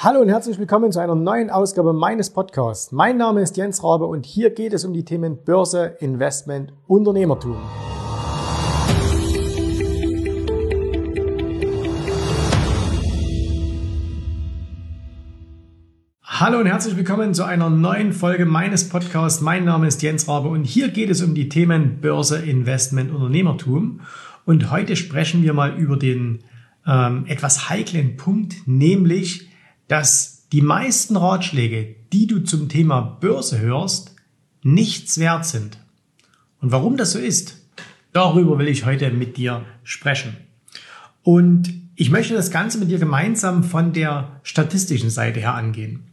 Hallo und herzlich willkommen zu einer neuen Ausgabe meines Podcasts. Mein Name ist Jens Rabe und hier geht es um die Themen Börse, Investment, Unternehmertum. Hallo und herzlich willkommen zu einer neuen Folge meines Podcasts. Mein Name ist Jens Rabe und hier geht es um die Themen Börse, Investment, Unternehmertum. Und heute sprechen wir mal über den ähm, etwas heiklen Punkt, nämlich dass die meisten Ratschläge, die du zum Thema Börse hörst, nichts wert sind. Und warum das so ist, darüber will ich heute mit dir sprechen. Und ich möchte das Ganze mit dir gemeinsam von der statistischen Seite her angehen.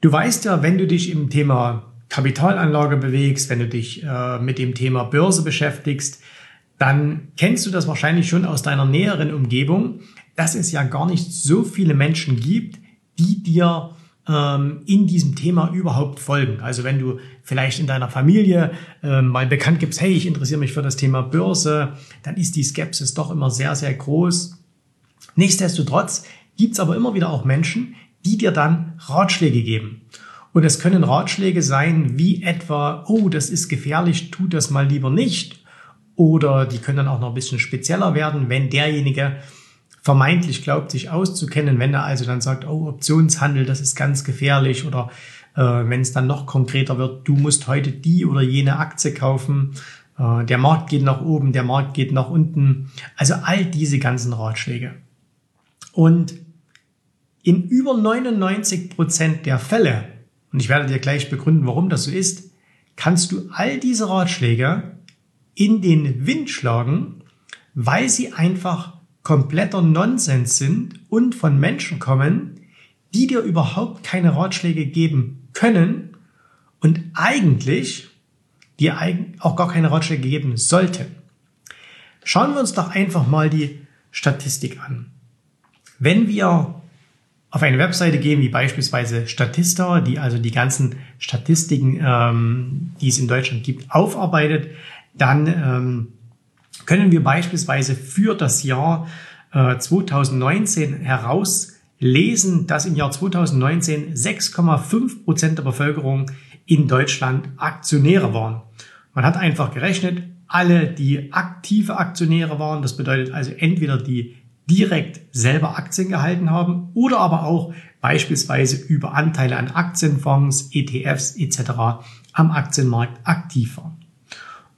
Du weißt ja, wenn du dich im Thema Kapitalanlage bewegst, wenn du dich äh, mit dem Thema Börse beschäftigst, dann kennst du das wahrscheinlich schon aus deiner näheren Umgebung, dass es ja gar nicht so viele Menschen gibt, die dir ähm, in diesem Thema überhaupt folgen. Also wenn du vielleicht in deiner Familie ähm, mal bekannt gibst, hey, ich interessiere mich für das Thema Börse, dann ist die Skepsis doch immer sehr, sehr groß. Nichtsdestotrotz gibt's aber immer wieder auch Menschen, die dir dann Ratschläge geben. Und es können Ratschläge sein, wie etwa, oh, das ist gefährlich, tu das mal lieber nicht. Oder die können dann auch noch ein bisschen spezieller werden, wenn derjenige vermeintlich glaubt, sich auszukennen, wenn er also dann sagt, oh, Optionshandel, das ist ganz gefährlich oder äh, wenn es dann noch konkreter wird, du musst heute die oder jene Aktie kaufen, äh, der Markt geht nach oben, der Markt geht nach unten. Also all diese ganzen Ratschläge. Und in über 99 Prozent der Fälle, und ich werde dir gleich begründen, warum das so ist, kannst du all diese Ratschläge in den Wind schlagen, weil sie einfach kompletter Nonsens sind und von Menschen kommen, die dir überhaupt keine Ratschläge geben können und eigentlich dir auch gar keine Ratschläge geben sollten. Schauen wir uns doch einfach mal die Statistik an. Wenn wir auf eine Webseite gehen, wie beispielsweise Statista, die also die ganzen Statistiken, ähm, die es in Deutschland gibt, aufarbeitet, dann ähm, können wir beispielsweise für das Jahr äh, 2019 herauslesen, dass im Jahr 2019 6,5 Prozent der Bevölkerung in Deutschland Aktionäre waren. Man hat einfach gerechnet, alle, die aktive Aktionäre waren, das bedeutet also entweder die direkt selber Aktien gehalten haben oder aber auch beispielsweise über Anteile an Aktienfonds, ETFs etc. am Aktienmarkt aktiv waren.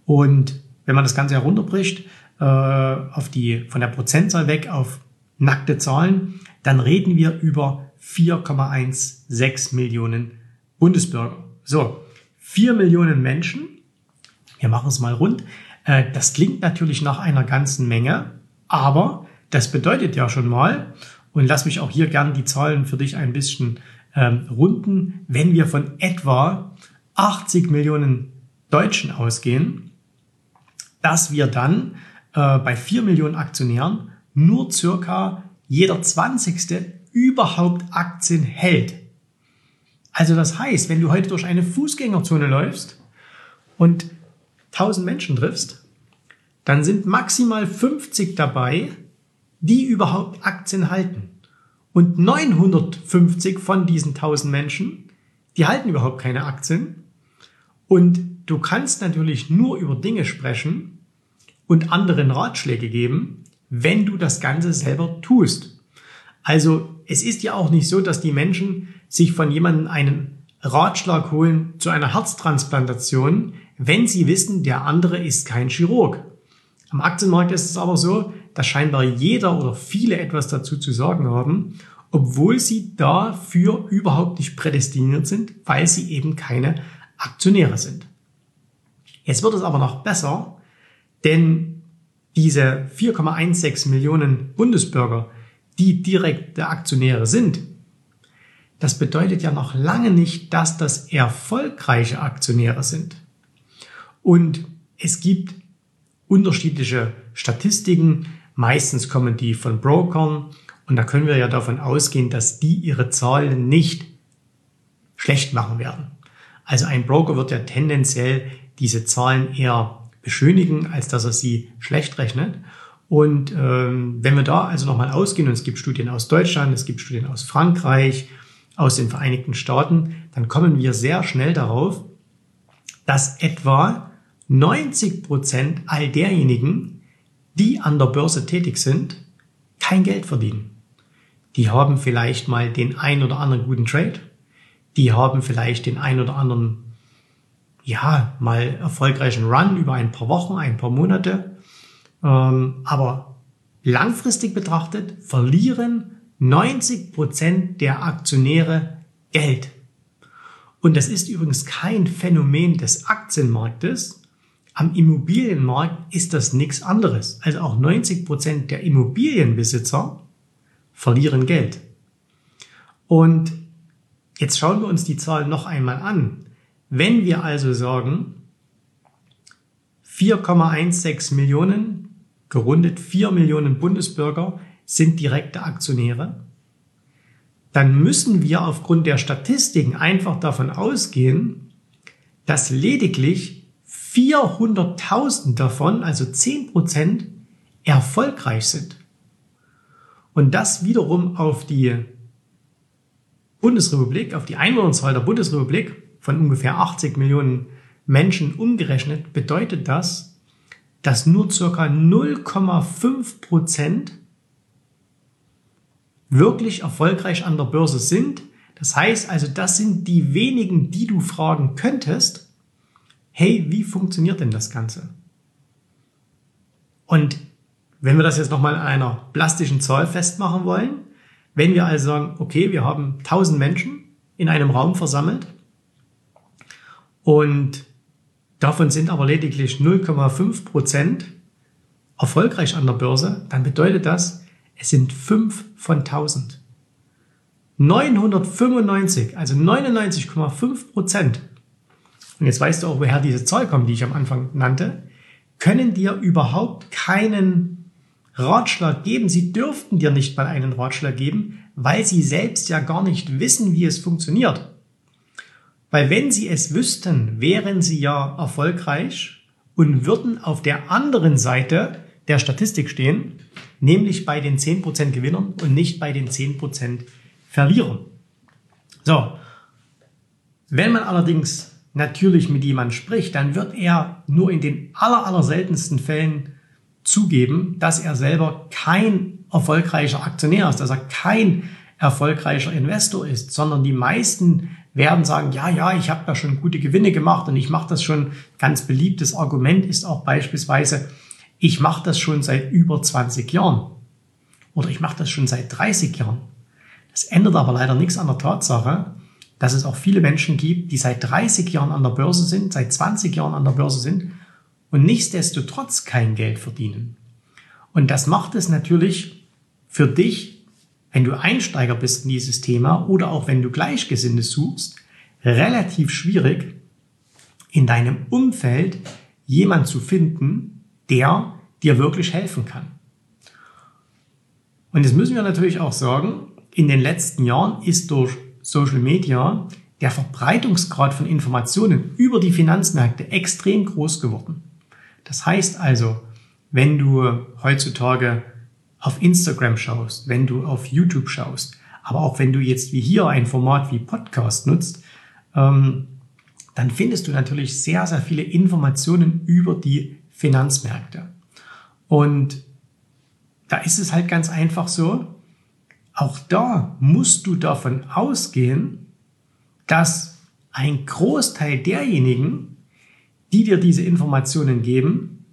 Und wenn man das Ganze herunterbricht, äh, auf die, von der Prozentzahl weg auf nackte Zahlen, dann reden wir über 4,16 Millionen Bundesbürger. So, 4 Millionen Menschen, wir machen es mal rund, äh, das klingt natürlich nach einer ganzen Menge, aber das bedeutet ja schon mal, und lass mich auch hier gern die Zahlen für dich ein bisschen ähm, runden, wenn wir von etwa 80 Millionen Deutschen ausgehen, dass wir dann äh, bei 4 Millionen Aktionären nur circa jeder 20. überhaupt Aktien hält. Also das heißt, wenn du heute durch eine Fußgängerzone läufst und 1000 Menschen triffst, dann sind maximal 50 dabei, die überhaupt Aktien halten. Und 950 von diesen 1000 Menschen, die halten überhaupt keine Aktien. Und du kannst natürlich nur über Dinge sprechen, und anderen Ratschläge geben, wenn du das Ganze selber tust. Also es ist ja auch nicht so, dass die Menschen sich von jemandem einen Ratschlag holen zu einer Herztransplantation, wenn sie wissen, der andere ist kein Chirurg. Am Aktienmarkt ist es aber so, dass scheinbar jeder oder viele etwas dazu zu sagen haben, obwohl sie dafür überhaupt nicht prädestiniert sind, weil sie eben keine Aktionäre sind. Jetzt wird es aber noch besser, denn diese 4,16 Millionen Bundesbürger, die direkte Aktionäre sind, das bedeutet ja noch lange nicht, dass das erfolgreiche Aktionäre sind. Und es gibt unterschiedliche Statistiken. Meistens kommen die von Brokern. Und da können wir ja davon ausgehen, dass die ihre Zahlen nicht schlecht machen werden. Also ein Broker wird ja tendenziell diese Zahlen eher beschönigen, als dass er sie schlecht rechnet. Und ähm, wenn wir da also nochmal ausgehen, und es gibt Studien aus Deutschland, es gibt Studien aus Frankreich, aus den Vereinigten Staaten, dann kommen wir sehr schnell darauf, dass etwa 90 Prozent all derjenigen, die an der Börse tätig sind, kein Geld verdienen. Die haben vielleicht mal den ein oder anderen guten Trade, die haben vielleicht den ein oder anderen, ja, mal erfolgreichen Run über ein paar Wochen, ein paar Monate, ähm, aber langfristig betrachtet verlieren 90 Prozent der Aktionäre Geld. Und das ist übrigens kein Phänomen des Aktienmarktes. Am Immobilienmarkt ist das nichts anderes. Also auch 90 Prozent der Immobilienbesitzer verlieren Geld. Und jetzt schauen wir uns die Zahl noch einmal an. Wenn wir also sagen, 4,16 Millionen gerundet 4 Millionen Bundesbürger sind direkte Aktionäre, dann müssen wir aufgrund der Statistiken einfach davon ausgehen, dass lediglich 400.000 davon, also 10 Prozent, erfolgreich sind. Und das wiederum auf die Bundesrepublik, auf die Einwohnerzahl der Bundesrepublik von ungefähr 80 Millionen Menschen umgerechnet, bedeutet das, dass nur circa 0,5 Prozent wirklich erfolgreich an der Börse sind. Das heißt also, das sind die wenigen, die du fragen könntest, hey, wie funktioniert denn das Ganze? Und wenn wir das jetzt nochmal an einer plastischen Zahl festmachen wollen, wenn wir also sagen, okay, wir haben 1000 Menschen in einem Raum versammelt und Davon sind aber lediglich 0,5 Prozent erfolgreich an der Börse. Dann bedeutet das, es sind 5 von 1000. 995, also 99,5 Prozent. Und jetzt weißt du auch, woher diese Zahl kommt, die ich am Anfang nannte, können dir überhaupt keinen Ratschlag geben. Sie dürften dir nicht mal einen Ratschlag geben, weil sie selbst ja gar nicht wissen, wie es funktioniert. Weil wenn sie es wüssten, wären sie ja erfolgreich und würden auf der anderen Seite der Statistik stehen, nämlich bei den 10% Gewinnern und nicht bei den 10% Verlierern. So. Wenn man allerdings natürlich mit jemandem spricht, dann wird er nur in den aller, aller seltensten Fällen zugeben, dass er selber kein erfolgreicher Aktionär ist, dass er kein erfolgreicher Investor ist, sondern die meisten werden sagen, ja, ja, ich habe da schon gute Gewinne gemacht und ich mache das schon. Ganz beliebtes Argument ist auch beispielsweise, ich mache das schon seit über 20 Jahren oder ich mache das schon seit 30 Jahren. Das ändert aber leider nichts an der Tatsache, dass es auch viele Menschen gibt, die seit 30 Jahren an der Börse sind, seit 20 Jahren an der Börse sind und nichtsdestotrotz kein Geld verdienen. Und das macht es natürlich für dich wenn du Einsteiger bist in dieses Thema oder auch wenn du Gleichgesinnte suchst, relativ schwierig, in deinem Umfeld jemand zu finden, der dir wirklich helfen kann. Und jetzt müssen wir natürlich auch sagen, in den letzten Jahren ist durch Social Media der Verbreitungsgrad von Informationen über die Finanzmärkte extrem groß geworden. Das heißt also, wenn du heutzutage auf Instagram schaust, wenn du auf YouTube schaust, aber auch wenn du jetzt wie hier ein Format wie Podcast nutzt, ähm, dann findest du natürlich sehr, sehr viele Informationen über die Finanzmärkte. Und da ist es halt ganz einfach so, auch da musst du davon ausgehen, dass ein Großteil derjenigen, die dir diese Informationen geben,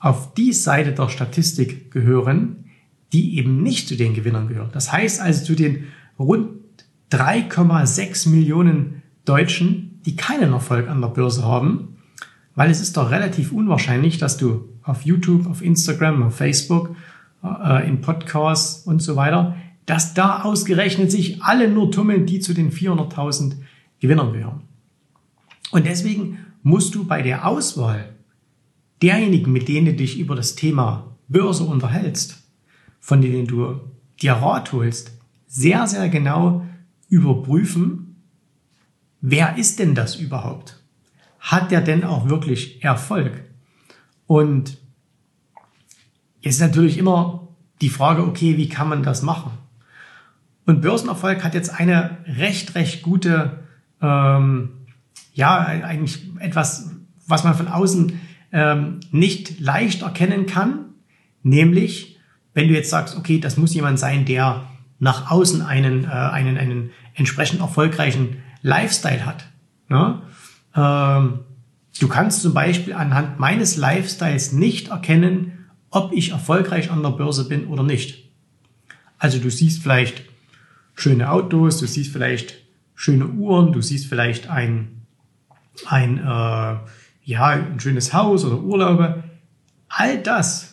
auf die Seite der Statistik gehören, die eben nicht zu den Gewinnern gehören. Das heißt also zu den rund 3,6 Millionen Deutschen, die keinen Erfolg an der Börse haben, weil es ist doch relativ unwahrscheinlich, dass du auf YouTube, auf Instagram, auf Facebook, äh, in Podcasts und so weiter, dass da ausgerechnet sich alle nur tummeln, die zu den 400.000 Gewinnern gehören. Und deswegen musst du bei der Auswahl derjenigen, mit denen du dich über das Thema Börse unterhältst, von denen du dir Rat holst, sehr, sehr genau überprüfen, wer ist denn das überhaupt? Hat der denn auch wirklich Erfolg? Und Jetzt ist natürlich immer die Frage, okay, wie kann man das machen? Und Börsenerfolg hat jetzt eine recht, recht gute, ähm, ja, eigentlich etwas, was man von außen ähm, nicht leicht erkennen kann, nämlich, wenn du jetzt sagst, okay, das muss jemand sein, der nach außen einen, äh, einen, einen entsprechend erfolgreichen Lifestyle hat. Ne? Ähm, du kannst zum Beispiel anhand meines Lifestyles nicht erkennen, ob ich erfolgreich an der Börse bin oder nicht. Also du siehst vielleicht schöne Autos, du siehst vielleicht schöne Uhren, du siehst vielleicht ein, ein, äh, ja, ein schönes Haus oder Urlaube. All das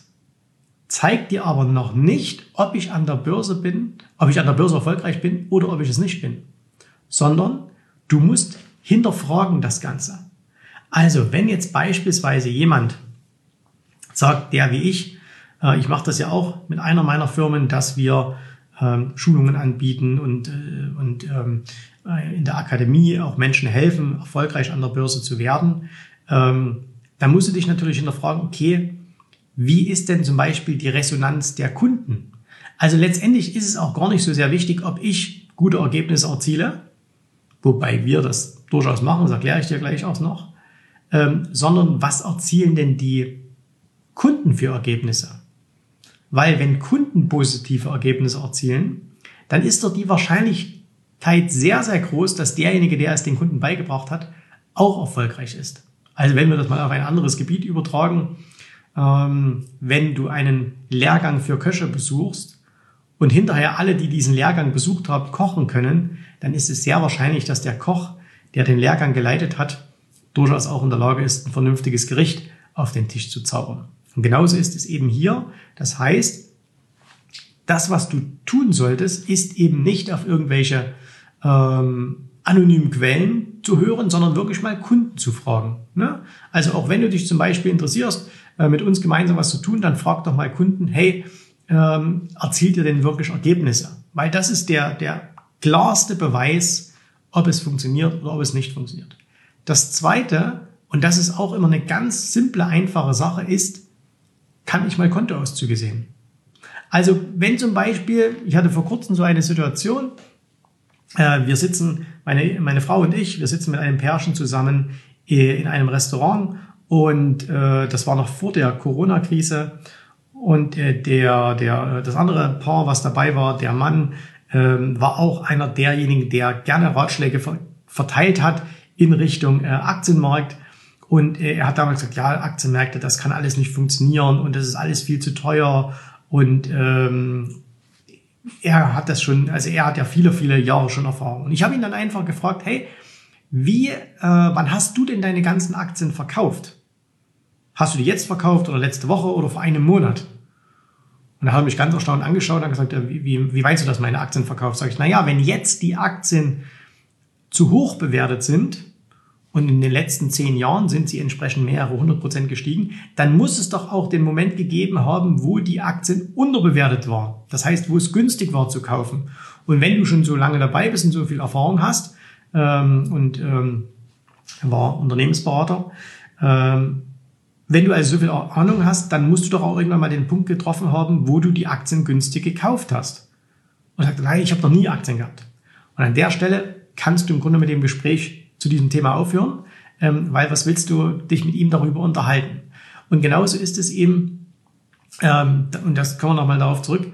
zeigt dir aber noch nicht, ob ich an der Börse bin, ob ich an der Börse erfolgreich bin oder ob ich es nicht bin, sondern du musst hinterfragen das Ganze. Also, wenn jetzt beispielsweise jemand sagt, der wie ich, äh, ich mache das ja auch mit einer meiner Firmen, dass wir ähm, Schulungen anbieten und, äh, und ähm, äh, in der Akademie auch Menschen helfen, erfolgreich an der Börse zu werden, ähm, dann musst du dich natürlich hinterfragen, okay, wie ist denn zum Beispiel die Resonanz der Kunden? Also letztendlich ist es auch gar nicht so sehr wichtig, ob ich gute Ergebnisse erziele, wobei wir das durchaus machen, das erkläre ich dir gleich auch noch, ähm, sondern was erzielen denn die Kunden für Ergebnisse? Weil wenn Kunden positive Ergebnisse erzielen, dann ist dort die Wahrscheinlichkeit sehr, sehr groß, dass derjenige, der es den Kunden beigebracht hat, auch erfolgreich ist. Also wenn wir das mal auf ein anderes Gebiet übertragen, wenn du einen Lehrgang für Köche besuchst und hinterher alle, die diesen Lehrgang besucht haben, kochen können, dann ist es sehr wahrscheinlich, dass der Koch, der den Lehrgang geleitet hat, durchaus auch in der Lage ist, ein vernünftiges Gericht auf den Tisch zu zaubern. Und genauso ist es eben hier. Das heißt, das, was du tun solltest, ist eben nicht auf irgendwelche ähm, anonymen Quellen zu hören, sondern wirklich mal Kunden zu fragen. Ne? Also auch wenn du dich zum Beispiel interessierst, äh, mit uns gemeinsam was zu tun, dann frag doch mal Kunden, hey, ähm, erzielt ihr denn wirklich Ergebnisse? Weil das ist der, der klarste Beweis, ob es funktioniert oder ob es nicht funktioniert. Das zweite, und das ist auch immer eine ganz simple, einfache Sache, ist, kann ich mal Kontoauszüge sehen. Also wenn zum Beispiel, ich hatte vor kurzem so eine Situation, äh, wir sitzen, meine, meine Frau und ich, wir sitzen mit einem Pärchen zusammen äh, in einem Restaurant und äh, das war noch vor der Corona-Krise und äh, der, der, das andere Paar, was dabei war, der Mann, äh, war auch einer derjenigen, der gerne Ratschläge ver verteilt hat in Richtung äh, Aktienmarkt und er hat damals gesagt, ja, Aktienmärkte, das kann alles nicht funktionieren und das ist alles viel zu teuer. Und ähm, er hat das schon, also er hat ja viele, viele Jahre schon Erfahrung. Und ich habe ihn dann einfach gefragt, hey, wie, äh, wann hast du denn deine ganzen Aktien verkauft? Hast du die jetzt verkauft oder letzte Woche oder vor einem Monat? Und er hat mich ganz erstaunt angeschaut und gesagt, wie, wie, wie weißt du, dass meine Aktien verkauft? Sag ich, naja, wenn jetzt die Aktien zu hoch bewertet sind, und in den letzten zehn Jahren sind sie entsprechend mehrere hundert Prozent gestiegen, dann muss es doch auch den Moment gegeben haben, wo die Aktien unterbewertet waren. Das heißt, wo es günstig war zu kaufen. Und wenn du schon so lange dabei bist und so viel Erfahrung hast ähm, und ähm, war Unternehmensberater, ähm, wenn du also so viel Ahnung hast, dann musst du doch auch irgendwann mal den Punkt getroffen haben, wo du die Aktien günstig gekauft hast. Und sagt, nein, ich habe noch nie Aktien gehabt. Und an der Stelle kannst du im Grunde mit dem Gespräch zu diesem Thema aufhören, ähm, weil was willst du dich mit ihm darüber unterhalten? Und genauso ist es eben, ähm, und das kommen wir nochmal darauf zurück,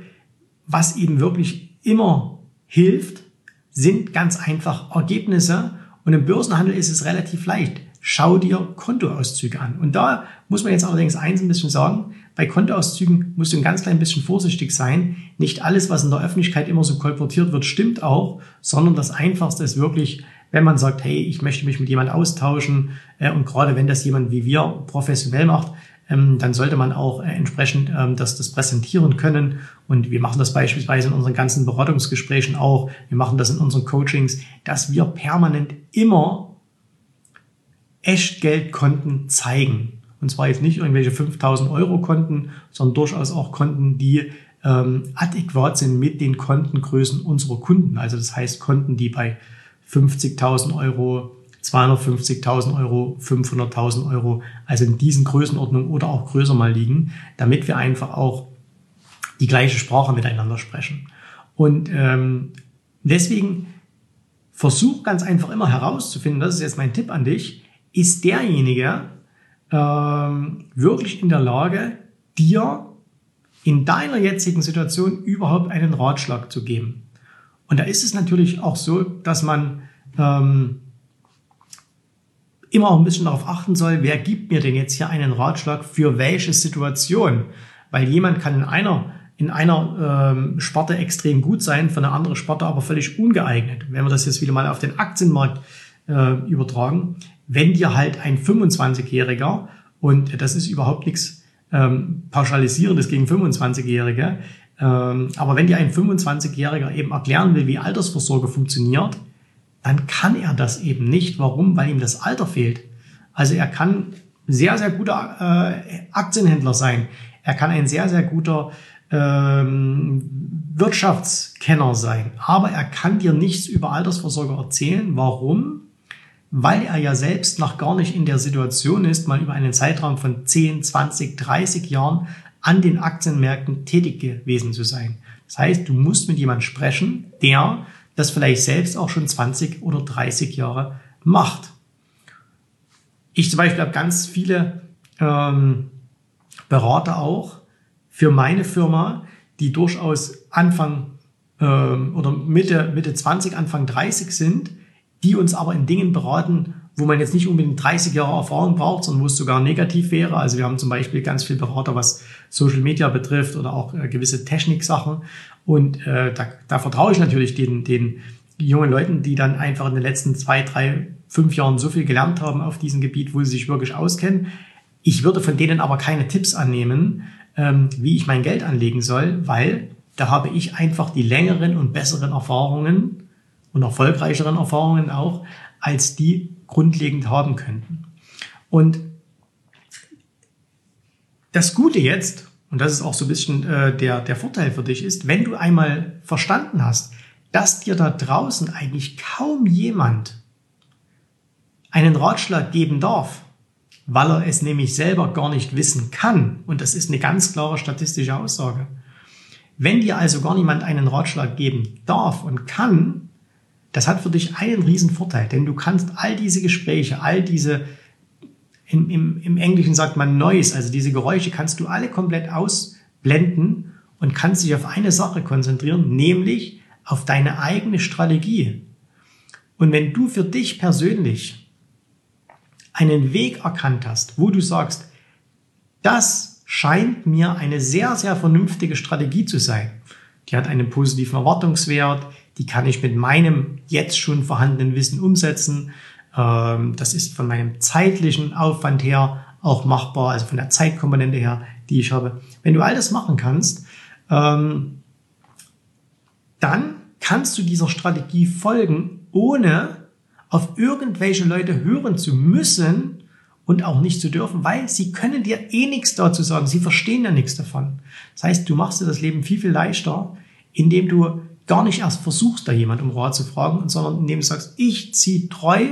was eben wirklich immer hilft, sind ganz einfach Ergebnisse. Und im Börsenhandel ist es relativ leicht. Schau dir Kontoauszüge an. Und da muss man jetzt allerdings eins ein bisschen sagen. Bei Kontoauszügen musst du ein ganz klein bisschen vorsichtig sein. Nicht alles, was in der Öffentlichkeit immer so kolportiert wird, stimmt auch, sondern das Einfachste ist wirklich wenn man sagt, hey, ich möchte mich mit jemand austauschen äh, und gerade wenn das jemand wie wir professionell macht, ähm, dann sollte man auch äh, entsprechend ähm, das, das präsentieren können. Und wir machen das beispielsweise in unseren ganzen Beratungsgesprächen auch. Wir machen das in unseren Coachings, dass wir permanent immer Echtgeldkonten zeigen. Und zwar jetzt nicht irgendwelche 5000 Euro Konten, sondern durchaus auch Konten, die ähm, adäquat sind mit den Kontengrößen unserer Kunden. Also das heißt Konten, die bei 50.000 Euro 250.000 Euro, 500.000 Euro, also in diesen Größenordnungen oder auch größer mal liegen, damit wir einfach auch die gleiche Sprache miteinander sprechen. Und ähm, deswegen versuch ganz einfach immer herauszufinden, das ist jetzt mein Tipp an dich, ist derjenige ähm, wirklich in der Lage, dir in deiner jetzigen Situation überhaupt einen Ratschlag zu geben. Und da ist es natürlich auch so, dass man ähm, immer auch ein bisschen darauf achten soll, wer gibt mir denn jetzt hier einen Ratschlag für welche Situation? Weil jemand kann in einer in einer ähm, Sparte extrem gut sein, für eine andere Sparte aber völlig ungeeignet. Wenn wir das jetzt wieder mal auf den Aktienmarkt äh, übertragen, wenn dir halt ein 25-Jähriger, und das ist überhaupt nichts ähm, Pauschalisierendes gegen 25-Jährige, ähm, aber wenn dir ein 25-Jähriger eben erklären will, wie Altersvorsorge funktioniert, dann kann er das eben nicht. Warum? Weil ihm das Alter fehlt. Also er kann sehr, sehr guter äh, Aktienhändler sein. Er kann ein sehr, sehr guter ähm, Wirtschaftskenner sein. Aber er kann dir nichts über Altersvorsorge erzählen. Warum? Weil er ja selbst noch gar nicht in der Situation ist, mal über einen Zeitraum von 10, 20, 30 Jahren an den Aktienmärkten tätig gewesen zu sein. Das heißt, du musst mit jemandem sprechen, der das vielleicht selbst auch schon 20 oder 30 Jahre macht. Ich zum Beispiel habe ganz viele ähm, Berater auch für meine Firma, die durchaus Anfang ähm, oder Mitte, Mitte 20, Anfang 30 sind, die uns aber in Dingen beraten, wo man jetzt nicht unbedingt 30 Jahre Erfahrung braucht, sondern wo es sogar negativ wäre. Also wir haben zum Beispiel ganz viel Berater, was Social Media betrifft oder auch äh, gewisse Techniksachen. Und äh, da, da vertraue ich natürlich den, den jungen Leuten, die dann einfach in den letzten zwei, drei, fünf Jahren so viel gelernt haben auf diesem Gebiet, wo sie sich wirklich auskennen. Ich würde von denen aber keine Tipps annehmen, ähm, wie ich mein Geld anlegen soll, weil da habe ich einfach die längeren und besseren Erfahrungen und erfolgreicheren Erfahrungen auch, als die grundlegend haben könnten. Und das Gute jetzt, und das ist auch so ein bisschen äh, der, der Vorteil für dich, ist, wenn du einmal verstanden hast, dass dir da draußen eigentlich kaum jemand einen Ratschlag geben darf, weil er es nämlich selber gar nicht wissen kann. Und das ist eine ganz klare statistische Aussage. Wenn dir also gar niemand einen Ratschlag geben darf und kann, das hat für dich einen riesen Vorteil, denn du kannst all diese Gespräche, all diese, im, im, im Englischen sagt man Noise, also diese Geräusche kannst du alle komplett ausblenden und kannst dich auf eine Sache konzentrieren, nämlich auf deine eigene Strategie. Und wenn du für dich persönlich einen Weg erkannt hast, wo du sagst, das scheint mir eine sehr, sehr vernünftige Strategie zu sein. Die hat einen positiven Erwartungswert, die kann ich mit meinem jetzt schon vorhandenen Wissen umsetzen. Ähm, das ist von meinem zeitlichen Aufwand her auch machbar, also von der Zeitkomponente her, die ich habe. Wenn du all das machen kannst, ähm, dann kannst du dieser Strategie folgen, ohne auf irgendwelche Leute hören zu müssen und auch nicht zu dürfen, weil sie können dir eh nichts dazu sagen. Sie verstehen ja nichts davon. Das heißt, du machst dir das Leben viel, viel leichter, indem du gar nicht erst versuchst, da jemand um Rat zu fragen, sondern indem du sagst, ich ziehe treu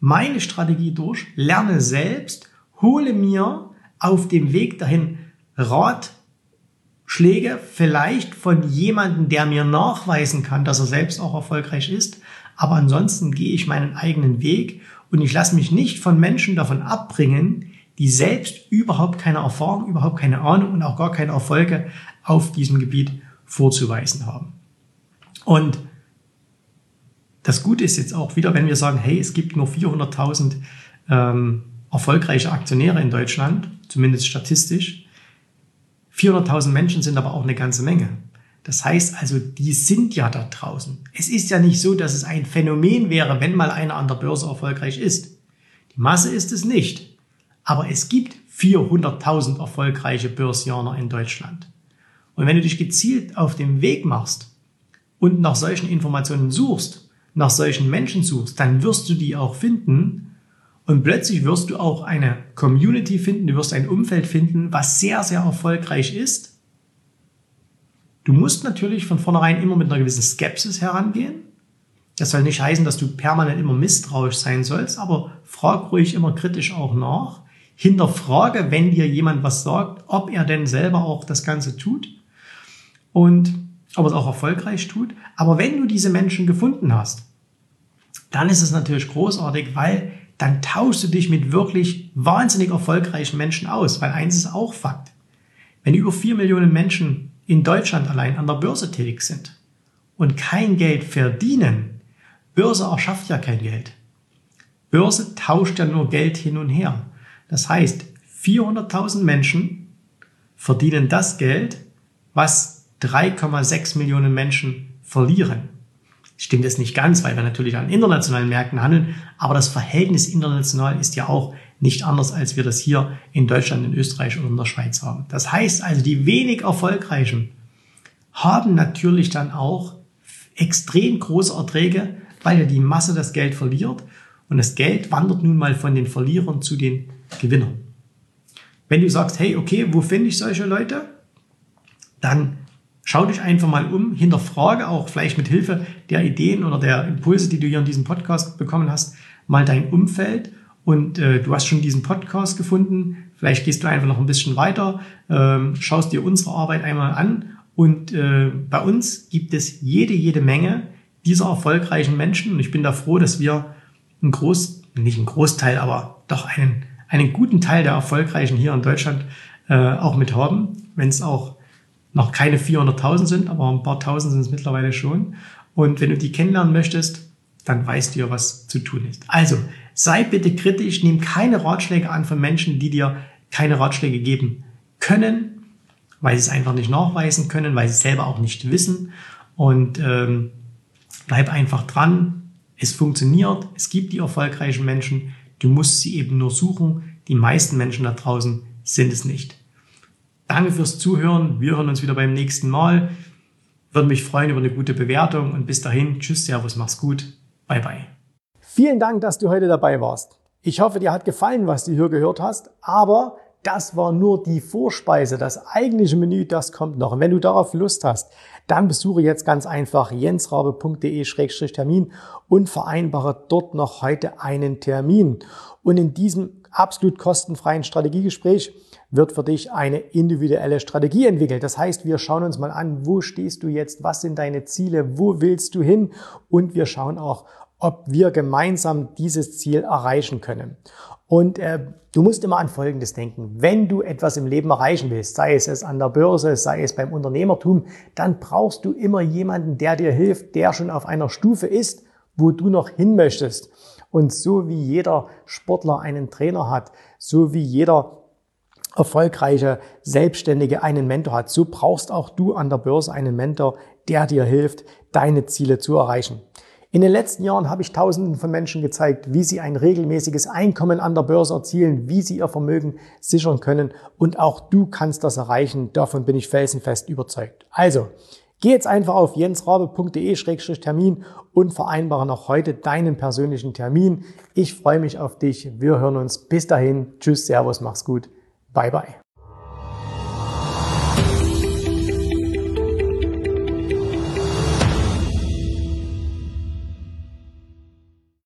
meine Strategie durch, lerne selbst, hole mir auf dem Weg dahin Ratschläge, vielleicht von jemandem, der mir nachweisen kann, dass er selbst auch erfolgreich ist, aber ansonsten gehe ich meinen eigenen Weg und ich lasse mich nicht von Menschen davon abbringen, die selbst überhaupt keine Erfahrung, überhaupt keine Ahnung und auch gar keine Erfolge auf diesem Gebiet vorzuweisen haben. Und das Gute ist jetzt auch wieder, wenn wir sagen, hey, es gibt nur 400.000 ähm, erfolgreiche Aktionäre in Deutschland, zumindest statistisch. 400.000 Menschen sind aber auch eine ganze Menge. Das heißt also, die sind ja da draußen. Es ist ja nicht so, dass es ein Phänomen wäre, wenn mal einer an der Börse erfolgreich ist. Die Masse ist es nicht. Aber es gibt 400.000 erfolgreiche Börsianer in Deutschland. Und wenn du dich gezielt auf den Weg machst, und nach solchen Informationen suchst, nach solchen Menschen suchst, dann wirst du die auch finden und plötzlich wirst du auch eine Community finden, du wirst ein Umfeld finden, was sehr, sehr erfolgreich ist. Du musst natürlich von vornherein immer mit einer gewissen Skepsis herangehen, Das soll nicht heißen, dass du permanent immer misstrauisch sein sollst, aber frag ruhig immer kritisch auch nach. Hinterfrage, wenn dir jemand was sagt, ob er denn selber auch das Ganze tut und ob es auch erfolgreich tut. Aber wenn du diese Menschen gefunden hast, dann ist es natürlich großartig, weil dann tauschst du dich mit wirklich wahnsinnig erfolgreichen Menschen aus, weil eins ist auch Fakt. Wenn über vier Millionen Menschen in Deutschland allein an der Börse tätig sind und kein Geld verdienen, Börse erschafft ja kein Geld. Börse tauscht ja nur Geld hin und her. Das heißt, 400.000 Menschen verdienen das Geld, was 3,6 Millionen Menschen verlieren. Stimmt es nicht ganz, weil wir natürlich an internationalen Märkten handeln, aber das Verhältnis international ist ja auch nicht anders, als wir das hier in Deutschland, in Österreich oder in der Schweiz haben. Das heißt also, die wenig erfolgreichen haben natürlich dann auch extrem große Erträge weil ja die Masse das Geld verliert und das Geld wandert nun mal von den Verlierern zu den Gewinnern. Wenn du sagst, hey, okay, wo finde ich solche Leute? Dann schau dich einfach mal um, hinterfrage auch vielleicht mit Hilfe der Ideen oder der Impulse, die du hier in diesem Podcast bekommen hast, mal dein Umfeld und äh, du hast schon diesen Podcast gefunden. Vielleicht gehst du einfach noch ein bisschen weiter, ähm, schaust dir unsere Arbeit einmal an und äh, bei uns gibt es jede, jede Menge dieser erfolgreichen Menschen. Und ich bin da froh, dass wir einen Groß, nicht einen Großteil, aber doch einen, einen guten Teil der Erfolgreichen hier in Deutschland äh, auch mit haben. Wenn es auch noch keine 400.000 sind, aber ein paar Tausend sind es mittlerweile schon. Und wenn du die kennenlernen möchtest, dann weißt du ja, was zu tun ist. Also, sei bitte kritisch, nimm keine Ratschläge an von Menschen, die dir keine Ratschläge geben können, weil sie es einfach nicht nachweisen können, weil sie es selber auch nicht wissen. Und ähm, Bleib einfach dran. Es funktioniert. Es gibt die erfolgreichen Menschen. Du musst sie eben nur suchen. Die meisten Menschen da draußen sind es nicht. Danke fürs Zuhören. Wir hören uns wieder beim nächsten Mal. Würde mich freuen über eine gute Bewertung und bis dahin. Tschüss, Servus, mach's gut. Bye, bye. Vielen Dank, dass du heute dabei warst. Ich hoffe, dir hat gefallen, was du hier gehört hast, aber das war nur die Vorspeise. Das eigentliche Menü, das kommt noch. Und wenn du darauf Lust hast, dann besuche jetzt ganz einfach jensrabe.de-termin und vereinbare dort noch heute einen Termin. Und in diesem absolut kostenfreien Strategiegespräch wird für dich eine individuelle Strategie entwickelt. Das heißt, wir schauen uns mal an, wo stehst du jetzt, was sind deine Ziele, wo willst du hin und wir schauen auch, ob wir gemeinsam dieses Ziel erreichen können. Und äh, du musst immer an Folgendes denken. Wenn du etwas im Leben erreichen willst, sei es, es an der Börse, sei es beim Unternehmertum, dann brauchst du immer jemanden, der dir hilft, der schon auf einer Stufe ist, wo du noch hin möchtest. Und so wie jeder Sportler einen Trainer hat, so wie jeder erfolgreiche Selbstständige einen Mentor hat, so brauchst auch du an der Börse einen Mentor, der dir hilft, deine Ziele zu erreichen. In den letzten Jahren habe ich Tausenden von Menschen gezeigt, wie sie ein regelmäßiges Einkommen an der Börse erzielen, wie sie ihr Vermögen sichern können. Und auch du kannst das erreichen. Davon bin ich felsenfest überzeugt. Also, geh jetzt einfach auf jensrabe.de-termin und vereinbare noch heute deinen persönlichen Termin. Ich freue mich auf dich. Wir hören uns. Bis dahin. Tschüss, Servus, mach's gut. Bye, bye.